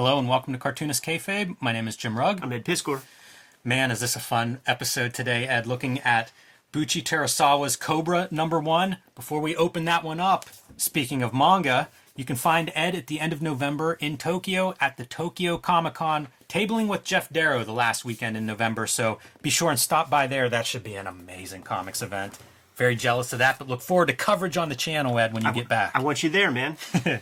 Hello and welcome to Cartoonist Kayfabe. My name is Jim Rugg. I'm Ed Piskor. Man, is this a fun episode today, Ed, looking at Buichi Terasawa's Cobra number one. Before we open that one up, speaking of manga, you can find Ed at the end of November in Tokyo at the Tokyo Comic Con, tabling with Geof Darrow the last weekend in November. So be sure and stop by there. That should be an amazing comics event. Very jealous of that, but look forward to coverage on the channel, Ed, when you get back. I want you there, man.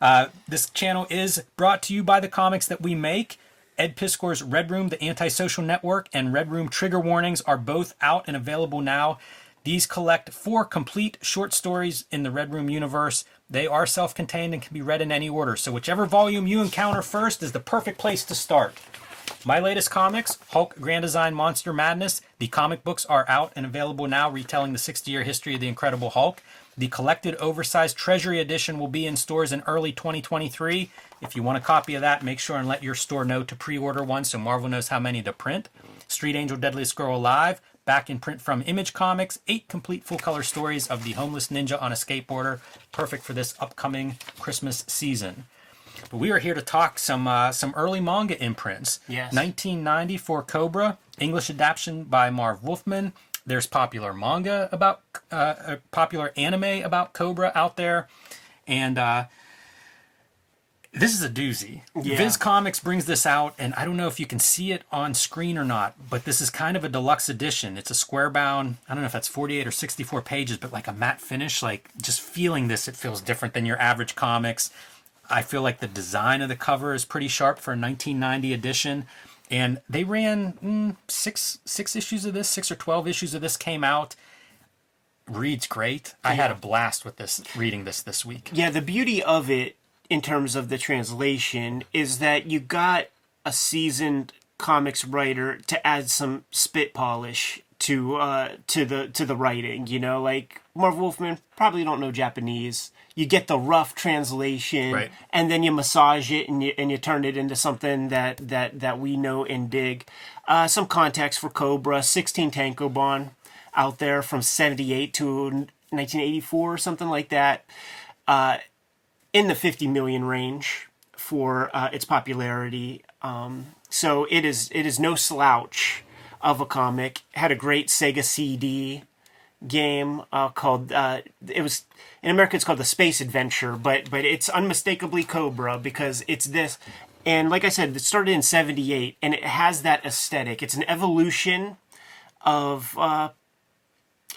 Uh, this channel is brought to you by the comics that we make. Ed Piskor's Red Room, the Antisocial Network, and Red Room Trigger Warnings are both out and available now. These collect four complete short stories in the Red Room universe. They are self contained and can be read in any order, so whichever volume you encounter first is the perfect place to start. My latest comics, Hulk Grand Design Monster Madness. The comic books are out and available now, retelling the 60 year history of the Incredible Hulk. The collected oversized Treasury Edition will be in stores in early 2023. If you want a copy of that, make sure and let your store know to pre order one so Marvel knows how many to print. Street Angel Deadly Girl Alive, back in print from Image Comics. Eight complete full color stories of the homeless ninja on a skateboarder. Perfect for this upcoming Christmas season. But we are here to talk some uh, some early manga imprints. Yes. 1990 for Cobra, English adaptation by Marv Wolfman. There's popular manga about uh, a popular anime about Cobra out there, and uh, this is a doozy. Yeah. Viz Comics brings this out, and I don't know if you can see it on screen or not, but this is kind of a deluxe edition. It's a square bound. I don't know if that's 48 or 64 pages, but like a matte finish. Like just feeling this, it feels different than your average comics. I feel like the design of the cover is pretty sharp for a 1990 edition. And they ran mm, six six issues of this, six or 12 issues of this came out. Reads great. I had a blast with this reading this this week. Yeah, the beauty of it in terms of the translation is that you got a seasoned comics writer to add some spit polish to uh to the to the writing, you know, like Marv Wolfman probably don't know Japanese. You get the rough translation Right. and then you massage it and you and you turn it into something that that that we know and dig. Uh some context for Cobra, 16 Tankobon out there from 78 to 1984 or something like that Uh, in the 50 million range for uh, its popularity. Um, so it is it is no slouch of a comic. Had a great Sega CD game uh, called uh, it was in America it's called the Space Adventure, but but it's unmistakably Cobra because it's this. And like I said, it started in '78, and it has that aesthetic. It's an evolution of uh,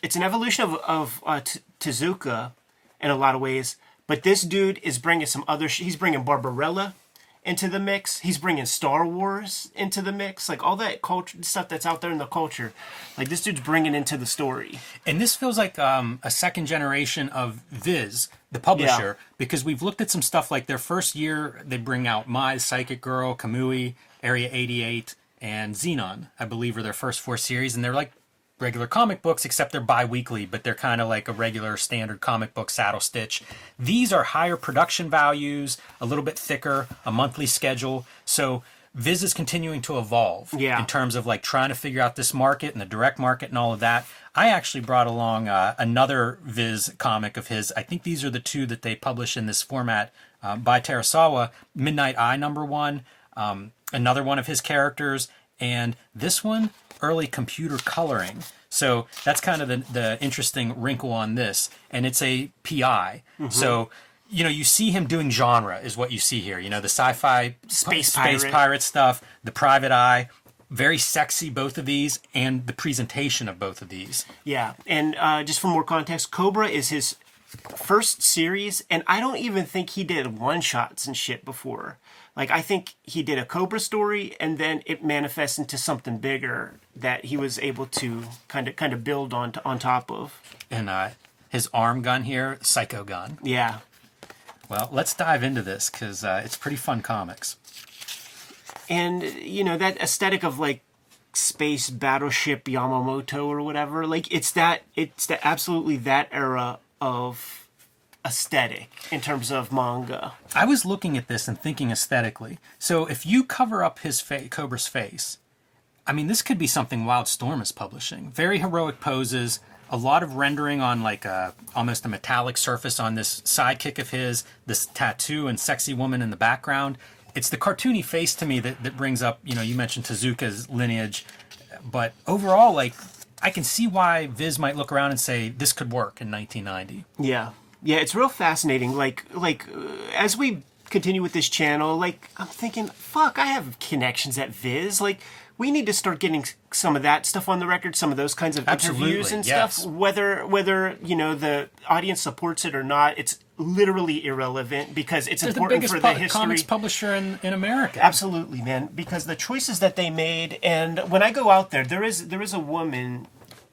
it's an evolution of of uh, T- Tezuka in a lot of ways. But this dude is bringing some other. Sh- he's bringing Barbarella into the mix. He's bringing Star Wars into the mix. Like all that culture stuff that's out there in the culture. Like this dude's bringing into the story. And this feels like um, a second generation of Viz, the publisher, because we've looked at some stuff like their first year, they bring out My Psychic Girl, Kamui, Area 88, and Xenon, I believe, are their first four series. And they're like regular comic books, except they're bi weekly, but they're kind of like a regular standard comic book saddle stitch. These are higher production values, a little bit thicker, a monthly schedule. So Viz is continuing to evolve Yeah. in terms of like trying to figure out this market and the direct market and all of that. I actually brought along uh, another Viz comic of his. I think these are the two that they publish in this format um, by Terasawa. Midnight Eye number one, um, another one of his characters, and this one early computer coloring. So that's kind of the, the interesting wrinkle on this, and it's a PI. So you know, you see him doing genre is what you see here. You know, the sci-fi Space space pirate. pirate stuff, the private eye, very sexy both of these, and the presentation of both of these. Yeah, and uh, just for more context, Cobra is his first series, and I don't even think he did one shots and shit before. Like I think he did a Cobra story, and then it manifests into something bigger that he was able to kind of kind of build on on top of. And uh, his arm gun here, Psycho Gun. Yeah, Well, let's dive into this because uh, it's pretty fun comics. and you know that aesthetic of like space battleship Yamamoto or whatever. Like it's that it's the absolutely that era of aesthetic in terms of manga. I was looking at this and thinking aesthetically. So if you cover up his fa- Cobra's face, I mean, this could be something Wildstorm is publishing. Very heroic poses, a lot of rendering on like a almost a metallic surface on this sidekick of his, this tattoo and sexy woman in the background. it's the cartoony face to me that, that brings up, you know, you mentioned Tezuka's lineage, but overall, like, I can see why Viz might look around and say this could work in 1990. Yeah, yeah, it's real fascinating. Like, like uh, as we continue with this channel, like I'm thinking, fuck, I have connections at Viz. Like, we need to start getting some of that stuff on the record, some of those kinds of Absolutely, interviews and yes. stuff. Whether whether you know the audience supports it or not, it's literally irrelevant because it's They're the important biggest for the pu- history. comics publisher in, in America. Absolutely, man. Because the choices that they made, and when I go out there, there is there is a woman,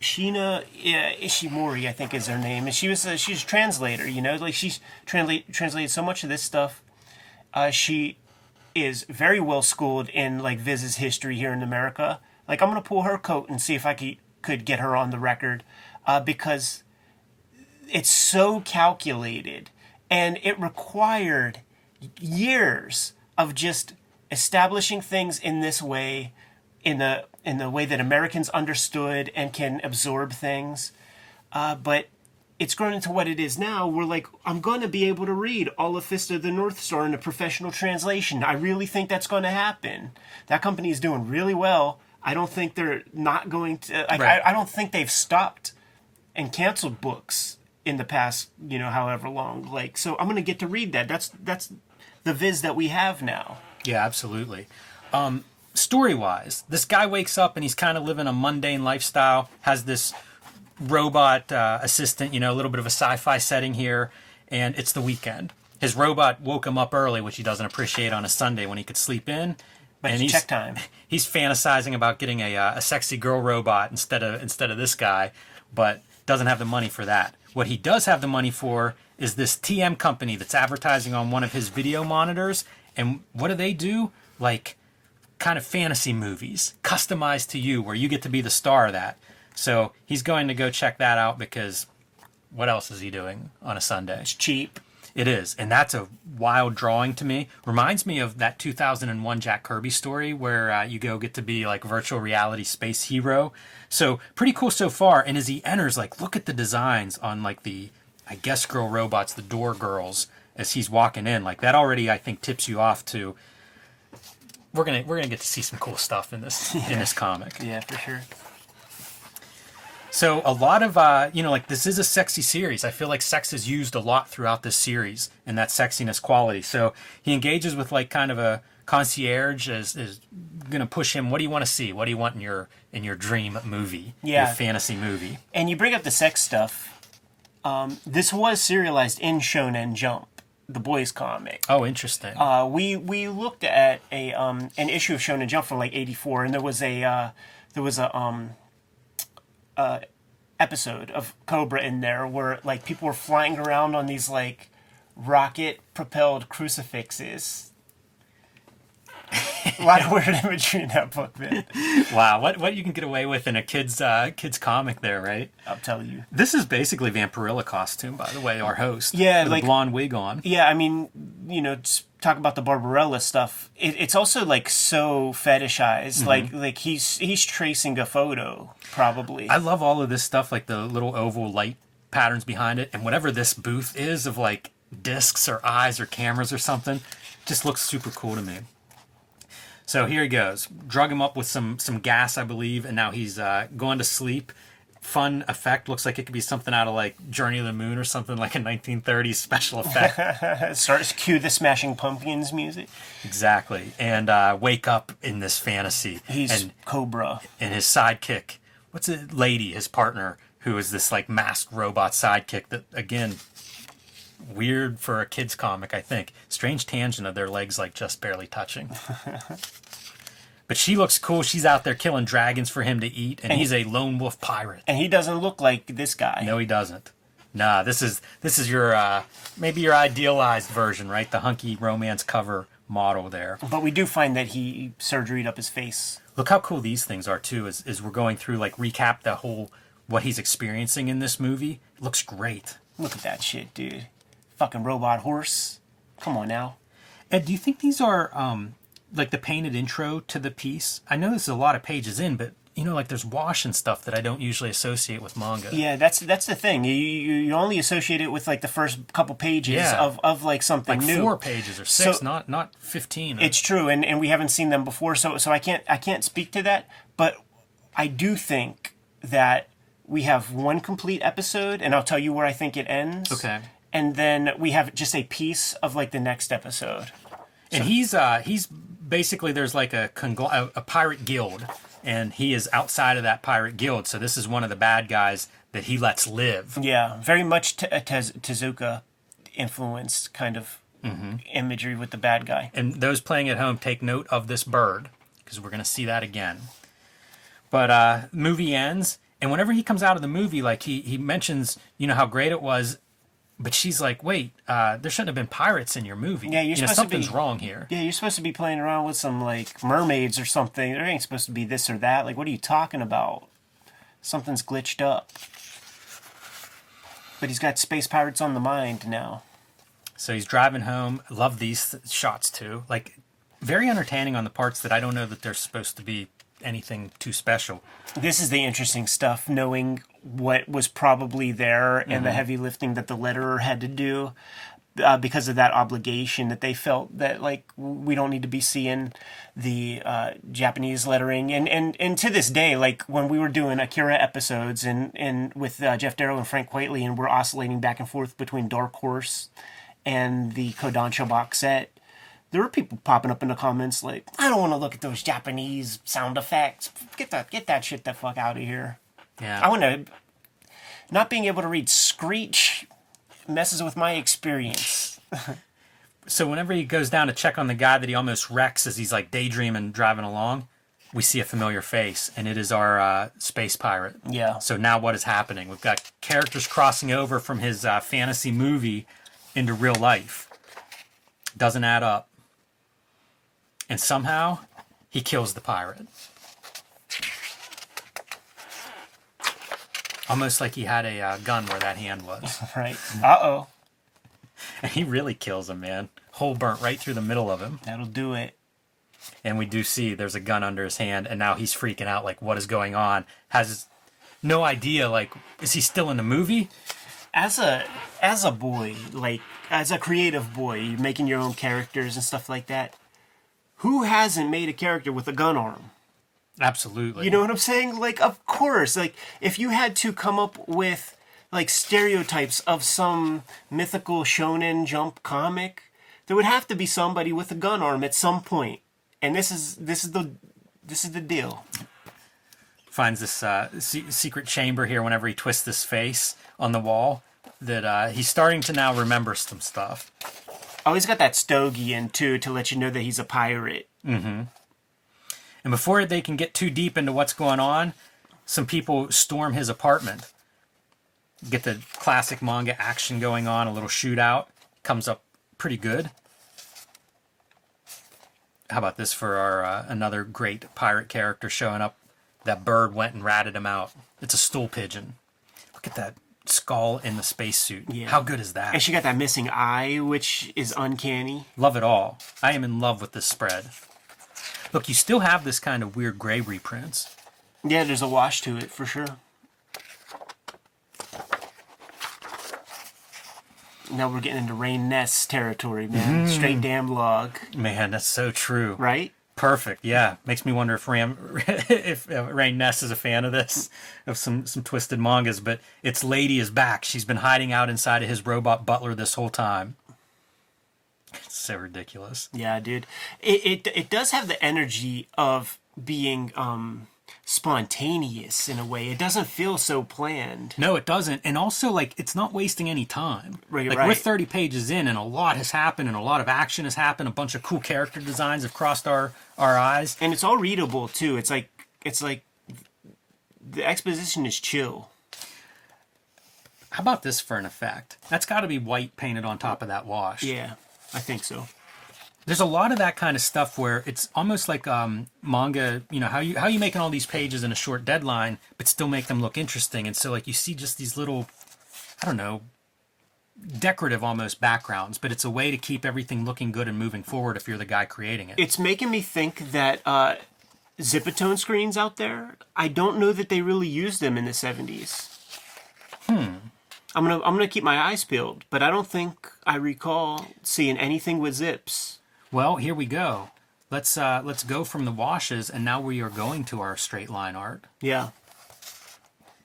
Sheena uh, Ishimori, I think is her name, and she was a, she's a translator. You know, like she's translate translated so much of this stuff. Uh, she is very well schooled in like Viz's history here in America. Like I'm gonna pull her coat and see if I could could get her on the record, uh, because it's so calculated and it required years of just establishing things in this way in the in the way that Americans understood and can absorb things uh, but it's grown into what it is now we're like I'm going to be able to read all of Fist of the North Star in a professional translation I really think that's going to happen that company is doing really well I don't think they're not going to like, Right. I, I don't think they've stopped and canceled books in the past, you know, however long. Like, so I'm gonna get to read that. That's that's the viz that we have now. Yeah, absolutely. Um, story wise, this guy wakes up and he's kind of living a mundane lifestyle, has this robot uh, assistant, you know, a little bit of a sci fi setting here, and it's the weekend. His robot woke him up early, which he doesn't appreciate on a Sunday when he could sleep in. But and it's he's, check time. he's fantasizing about getting a, uh, a sexy girl robot instead of instead of this guy, but doesn't have the money for that. What he does have the money for is this TM company that's advertising on one of his video monitors. And what do they do? Like kind of fantasy movies, customized to you, where you get to be the star of that. So he's going to go check that out because what else is he doing on a Sunday? It's cheap. It is, and that's a wild drawing to me. Reminds me of that 2001 Jack Kirby story where uh, you go get to be like virtual reality space hero. So pretty cool so far. And as he enters, like look at the designs on like the, I guess girl robots, the door girls, as he's walking in. Like that already, I think tips you off to. We're gonna we're gonna get to see some cool stuff in this in this comic. Yeah, for sure. So a lot of uh, you know, like this is a sexy series. I feel like sex is used a lot throughout this series and that sexiness quality. So he engages with like kind of a concierge is is gonna push him. What do you want to see? What do you want in your in your dream movie? Yeah. Your fantasy movie. And you bring up the sex stuff. Um, this was serialized in Shonen Jump, the boys comic. Oh, interesting. Uh, we we looked at a um, an issue of Shonen Jump from like '84, and there was a uh, there was a um, uh, episode of Cobra in there where like people were flying around on these like rocket propelled crucifixes. A lot of weird imagery in that book, man. wow, what what you can get away with in a kids uh, kids comic there, right? I'll tell you. This is basically Vampirella costume, by the way, our host. Yeah, with like- a blonde wig on. Yeah, I mean, you know, talk about the Barbarella stuff. It, it's also like so fetishized. Like like he's he's tracing a photo probably. I love all of this stuff, like the little oval light patterns behind it, and whatever this booth is of like discs or eyes or cameras or something, just looks super cool to me. So here he goes. Drug him up with some some gas, I believe, and now he's uh, going to sleep. Fun effect. Looks like it could be something out of like Journey to the Moon or something like a 1930s special effect. Starts cue the Smashing Pumpkins music. exactly. And uh, wake up in this fantasy. He's and Cobra. and his sidekick, what's it, lady, his partner, who is this like masked robot sidekick that again, weird for a kids comic, I think. Strange tangent of their legs like just barely touching. but she looks cool. She's out there killing dragons for him to eat, and, And- he's a lone wolf pirate. And he doesn't look like this guy. No, he doesn't. Nah, this is this is your uh, maybe your idealized version, right? The hunky romance cover model there. But we do find that he surgeried up his face. Look how cool these things are too. Is is we're going through like recap the whole what he's experiencing in this movie. It looks great. Look at that shit, dude. Fucking robot horse. Come on now. Ed, do you think these are um like the painted intro to the piece? I know this is a lot of pages in, but you know, like there's wash and stuff that I don't usually associate with manga. Yeah, that's that's the thing. You, you you only associate it with like the first couple pages Yeah. of, of like something like new. four pages or six, So- not not fifteen. It's true, and, and we haven't seen them before, so so I can't I can't speak to that. But I do think that we have one complete episode, and I'll tell you where I think it ends. Okay. And then we have just a piece of like the next episode. and he's uh he's basically there's like a, congl- a a pirate guild, and he is outside of that pirate guild. So this is one of the bad guys that he lets live. Yeah, very much t- Tez- Tezuka influenced kind of Mm-hmm. imagery with the bad guy. And those playing at home take note of this bird because we're gonna see that again. But uh, movie ends, and whenever he comes out of the movie, like he he mentions, you know how great it was. But she's like, wait, uh, there shouldn't have been pirates in your movie. Yeah, you're you know, supposed to something's be- wrong here. Yeah, you're supposed to be playing around with some like mermaids or something. There ain't supposed to be this or that. Like, what are you talking about? Something's glitched up. But he's got space pirates on the mind now. So he's driving home. Love these th- shots too. Like very entertaining on the parts that I don't know that they're supposed to be anything too special. This is the interesting stuff, knowing what was probably there and the heavy lifting that the letterer had to do. Uh, because of that obligation that they felt that like we don't need to be seeing the uh, Japanese lettering and, and and to this day like when we were doing Akira episodes and and with uh, Geof Darrow and Frank Quitely and we're oscillating back and forth between Dark Horse and the Kodansha box set there were people popping up in the comments like I don't want to look at those Japanese sound effects get that get that shit the fuck out of here Yeah. I want to. Not being able to read Screech messes with my experience. so whenever he goes down to check on the guy that he almost wrecks as he's like daydreaming driving along, we see a familiar face, and it is our uh, space pirate. Yeah. So now what is happening? We've got characters crossing over from his uh, fantasy movie into real life. Doesn't add up. And somehow he kills the pirate. Almost like he had a uh, gun where that hand was. Right. Uh oh. And he really kills him, man. Hole burnt right through the middle of him. That'll do it. And we do see there's a gun under his hand, and now he's freaking out like, what is going on? Has no idea, like, is he still in the movie? As a as a boy, like as a creative boy, you're making your own characters and stuff like that. Who hasn't made a character with a gun arm? Absolutely. You know what I'm saying? Like, of course. Like, if you had to come up with like stereotypes of some mythical shonen jump comic, there would have to be somebody with a gun arm at some point. And this is this is the this is the deal. finds this uh, se- secret chamber here whenever he twists his face on the wall. That uh, he's starting to now remember some stuff. Oh, he's got that stogie in too to let you know that he's a pirate. And before they can get too deep into what's going on, some people storm his apartment. Get the classic manga action going on, a little shootout. Comes up pretty good. How about this for our uh, another great pirate character showing up? That bird went and ratted him out. It's a stool pigeon. Look at that skull in the spacesuit. Yeah. How good is that? And she got that missing eye, which is uncanny. Love it all. I am in love with this spread. Look, you still have this kind of weird gray reprints. Yeah, there's a wash to it for sure. Now we're getting into Rain Nest territory, man. Mm. Straight damn log, Man, that's so true. right? Perfect. Yeah, makes me wonder if Ram, if uh, Rain Ness is a fan of this, of some some twisted mangas. But its lady is back. She's been hiding out inside of his robot butler this whole time. It's so ridiculous. Yeah, dude. It it it does have the energy of being um spontaneous in a way. It doesn't feel so planned. No, it doesn't. And also, like, it's not wasting any time. Right, like, we're 30 pages in, and a lot has happened, and a lot of action has happened. A bunch of cool character designs have crossed our, our eyes. And it's all readable too. It's like it's like the exposition is chill. How about this for an effect? That's got to be white painted on top of that wash. Yeah, I think so. There's a lot of that kind of stuff where it's almost like um, manga. You know how you how you making all these pages in a short deadline, but still make them look interesting. And so like you see just these little, I don't know, decorative almost backgrounds, but it's a way to keep everything looking good and moving forward if you're the guy creating it. It's making me think that uh, Zipatone screens out there. I don't know that they really used them in the 70s. Hmm. I'm gonna I'm gonna keep my eyes peeled, but I don't think I recall seeing anything with zips. Well, here we go. Let's uh, let's go from the washes, and now we are going to our straight line art. Yeah.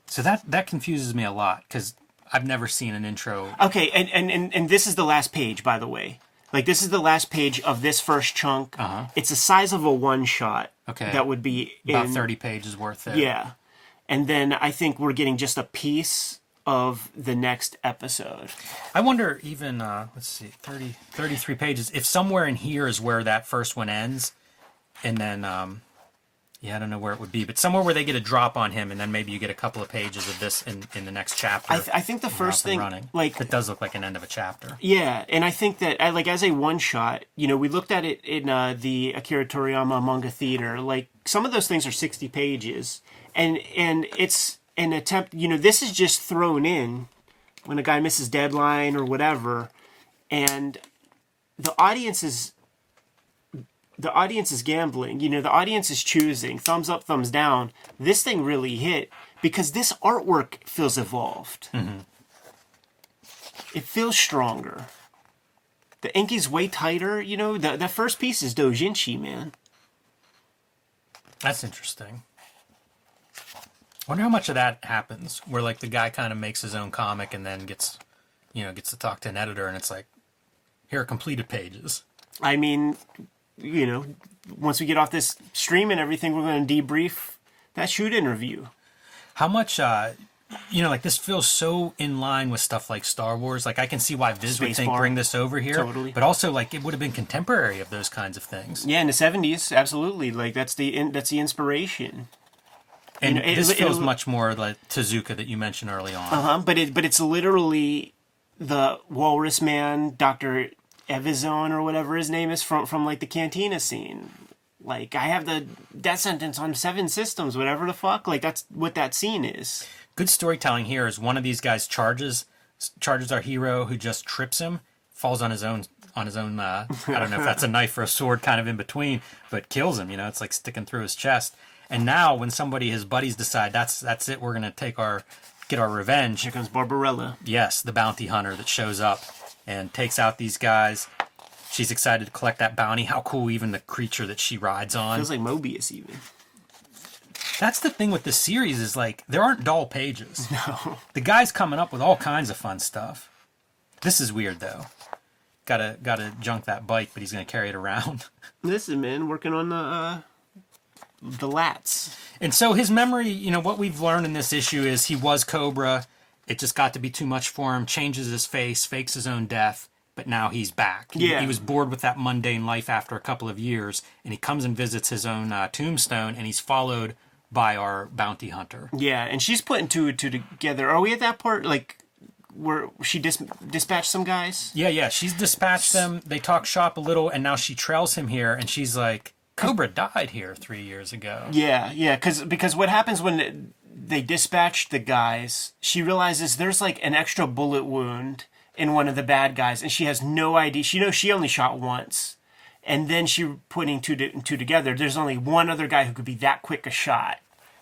So that that confuses me a lot because I've never seen an intro. Okay, and, and, and, and this is the last page, by the way. Like this is the last page of this first chunk. Uh-huh. It's the size of a one shot. Okay. That would be About thirty pages worth there. Yeah. And then I think we're getting just a piece of the next episode. I wonder even uh, let's see 30, 33 pages. If somewhere in here is where that first one ends, and then um, yeah, I don't know where it would be, but somewhere where they get a drop on him, and then maybe you get a couple of pages of this in, in the next chapter. I, th- I think the first thing, running. like it does look like an end of a chapter. Yeah, and I think that like as a one shot, you know, we looked at it in uh, the Akira Toriyama manga theater. Like some of those things are sixty pages, and and it's an attempt. You know, this is just thrown in when a guy misses deadline or whatever, and the audience is the audience is gambling. You know, the audience is choosing thumbs up, thumbs down. This thing really hit because this artwork feels evolved. Mm-hmm. It feels stronger. The ink is way tighter. You know, the the first piece is dojinshi, man. That's interesting. Wonder how much of that happens, where like the guy kind of makes his own comic and then gets, you know, gets to talk to an editor, and it's like, here are completed pages. I mean, you know, once we get off this stream and everything, we're going to debrief that shoot interview. How much, uh, you know, like this feels so in line with stuff like Star Wars. Like I can see why Viz would think Spacebar. bring this over here, Totally. but also like it would have been contemporary of those kinds of things. Yeah, in the seventies, absolutely. Like that's the in, that's the inspiration. And it- this it- feels it- much more like Tezuka that you mentioned early on. Uh huh. But it but it's literally the Walrus Man, Doctor Evazan or whatever his name is from from like the Cantina scene. Like I have the death sentence on seven systems, whatever the fuck. Like that's what that scene is. Good storytelling here is one of these guys charges charges our hero who just trips him, falls on his own on his own. Uh, I don't know if that's a knife or a sword, kind of in between, but kills him. You know, it's like sticking through his chest. And now, when somebody, his buddies, decide that's that's it, we're gonna take our get our revenge. Here comes Barbarella. Yes, the bounty hunter that shows up and takes out these guys. She's excited to collect that bounty. How cool! Even the creature that she rides on. Feels like Moebius even. That's the thing with this series is like there aren't dull pages. No. The guy's coming up with all kinds of fun stuff. This is weird though. Gotta gotta junk that bike, but he's gonna carry it around. This Listen, man, working on the uh, the lats. And so his memory, you know, what we've learned in this issue is he was Cobra. It just got to be too much for him. Changes his face, fakes his own death, but now he's back. He, Yeah. he was bored with that mundane life after a couple of years, and he comes and visits his own uh, tombstone, and he's followed by our bounty hunter. Yeah, and she's putting two and two together. Are we at that part? Like where she dis- dispatched some guys? Yeah, yeah. She's dispatched them. They talk shop a little, and now she trails him here, and she's like, "Cobra died here three years ago." Yeah, yeah, because because what happens when they dispatch the guys? She realizes there's like an extra bullet wound in one of the bad guys, and she has no idea. She knows she only shot once, and then she putting two to, two together. There's only one other guy who could be that quick a shot,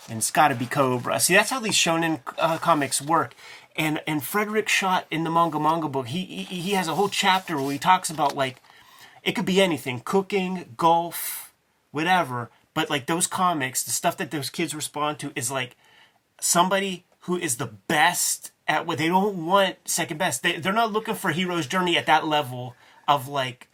and it's got to be Cobra. See, that's how these shonen uh, comics work. And and Frederik Schodt in the manga manga book, he, he he has a whole chapter where he talks about like it could be anything, cooking, golf, whatever. But like those comics, the stuff that those kids respond to is like somebody who is the best at what they don't want second best. They they're not looking for hero's journey at that level of like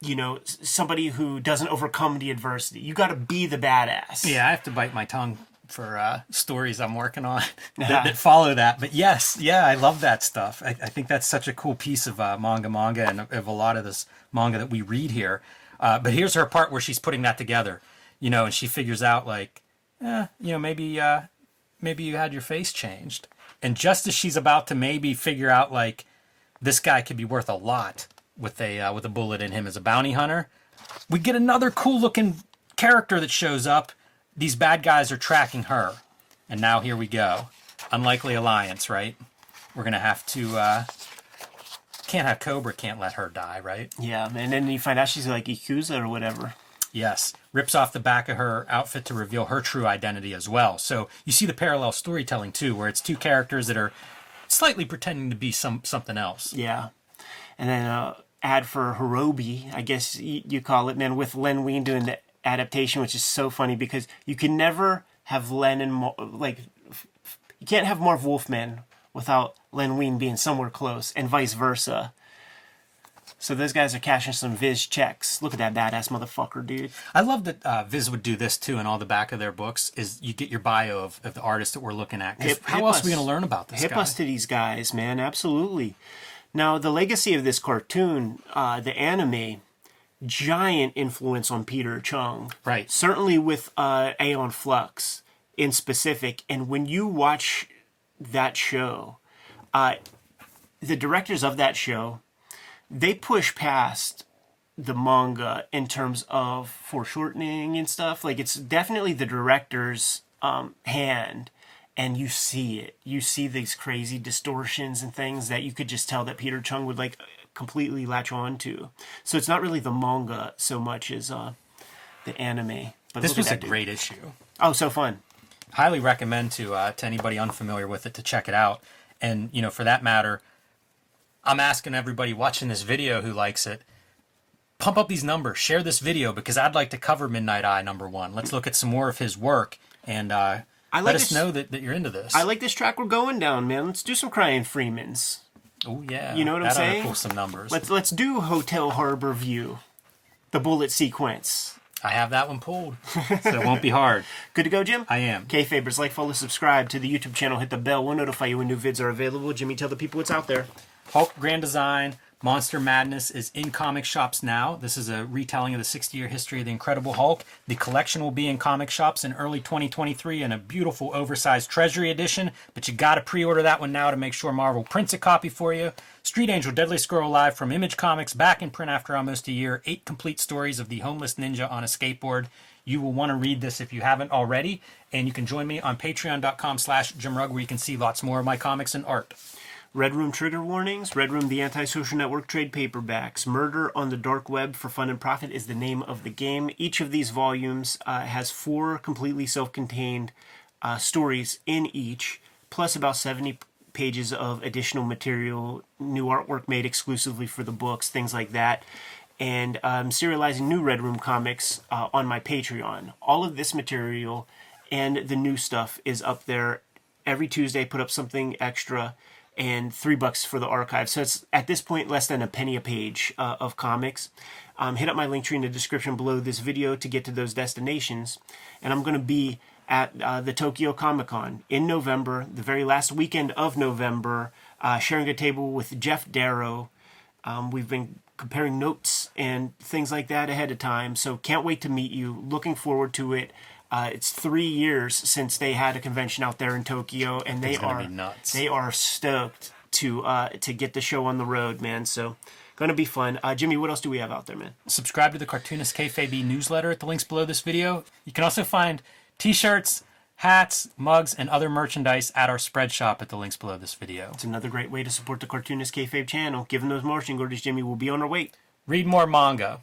you know somebody who doesn't overcome the adversity. You got to be the badass. Yeah, I have to bite my tongue for uh, stories I'm working on that, that follow that. But yes, yeah, I love that stuff. I, I think that's such a cool piece of uh, manga manga and of a lot of this manga that we read here. Uh, but here's her part where she's putting that together, you know, and she figures out like, eh, you know, maybe uh, maybe you had your face changed. And just as she's about to maybe figure out like this guy could be worth a lot with a uh, with a bullet in him as a bounty hunter, we get another cool looking character that shows up. These bad guys are tracking her, and now here we go. Unlikely alliance, right? We're gonna have to. uh Can't have Cobra. Can't let her die, right? Yeah. And then you find out she's like Ikuza or whatever. Yes, rips off the back of her outfit to reveal her true identity as well. So you see the parallel storytelling too, where it's two characters that are slightly pretending to be some something else. Yeah. And then uh, ad for Hirobi, I guess you call it, man, with Len Wein doing the adaptation, which is so funny because you can never have Len and like you can't have Marv Wolfman without Len Wein being somewhere close, and vice versa. So those guys are cashing some Viz checks. Look at that badass motherfucker, dude. I love that uh, Viz would do this too in all the back of their books. Is you get your bio of, of the artist that we're looking at. Hip- how hip else us. are we going to learn about this Hip guy? us to these guys, man. Absolutely. Now, the legacy of this cartoon, uh, the anime, giant influence on Peter Chung. Right. Certainly with uh, Aeon Flux in specific. And when you watch that show, uh, the directors of that show, they push past the manga in terms of foreshortening and stuff. Like it's definitely the director's um, hand, and you see it. You see these crazy distortions and things that you could just tell that Peter Chung would like completely latch on to. So it's not really the manga so much as uh, the anime. But This was a dude. great issue. Oh, so fun. highly recommend to uh, to anybody unfamiliar with it to check it out. And you know, for that matter, I'm asking everybody watching this video who likes it, pump up these numbers, share this video because I'd like to cover Midnight Eye number one. Let's look at some more of his work and uh, I let like us this- know that, that you're into this. I like this track we're going down, man. Let's do some crying Freemans. oh yeah, You know what I'm that oughta saying? Pull some numbers. Let's let's do Hotel Harbor View, the bullet sequence. I have that one pulled, so it won't be hard. Good to go, Jim? I am. Okay, Fabers, like, follow, subscribe to the YouTube channel, hit the bell. We'll notify you when new vids are available. Jimmy, tell the people what's out there. Hulk Grand Design Monster Madness is in comic shops now. This is a retelling of the 60 year history of the Incredible Hulk. The collection will be in comic shops in early 2023 in a beautiful oversized Treasury edition, but you got to pre order that one now to make sure Marvel prints a copy for you. Street Angel Deadliest Girl Alive from Image Comics, back in print after almost a year. Eight complete stories of the homeless ninja on a skateboard. You will want to read this if you haven't already, and you can join me on patreon.com slash Jim Rugg where you can see lots more of my comics and art. Red Room Trigger Warnings, Red Room The Antisocial Network Trade Paperbacks, Murder on the Dark Web for Fun and Profit is the name of the game. Each of these volumes uh, has four completely self contained uh, stories in each, plus about 70 pages of additional material, new artwork made exclusively for the books, things like that. And I'm serializing new Red Room comics uh, on my Patreon. All of this material and the new stuff is up there every Tuesday. I Put up something extra and three bucks for the archive. So it's at this point less than a penny a page uh, of comics. Um, hit up my link tree in the description below this video to get to those destinations. And I'm going to be at uh, the Tokyo Comic Con in November, the very last weekend of November, uh, sharing a table with Geof Darrow. Um, we've been comparing notes and things like that ahead of time. So can't wait to meet you. Looking forward to it. Uh, it's three years since they had a convention out there in Tokyo, and they are nuts. they are stoked to uh, to get the show on the road, man. So gonna be fun. Uh, Jimmy, what else do we have out there, man? subscribe to the Cartoonist Kayfabe newsletter at the links below this video. You can also find t-shirts, hats, mugs, and other merchandise at our spread shop at the links below this video. It's another great way to support the Cartoonist Kayfabe channel. Given those marching orders, Jimmy, we'll be on our way. Read more manga.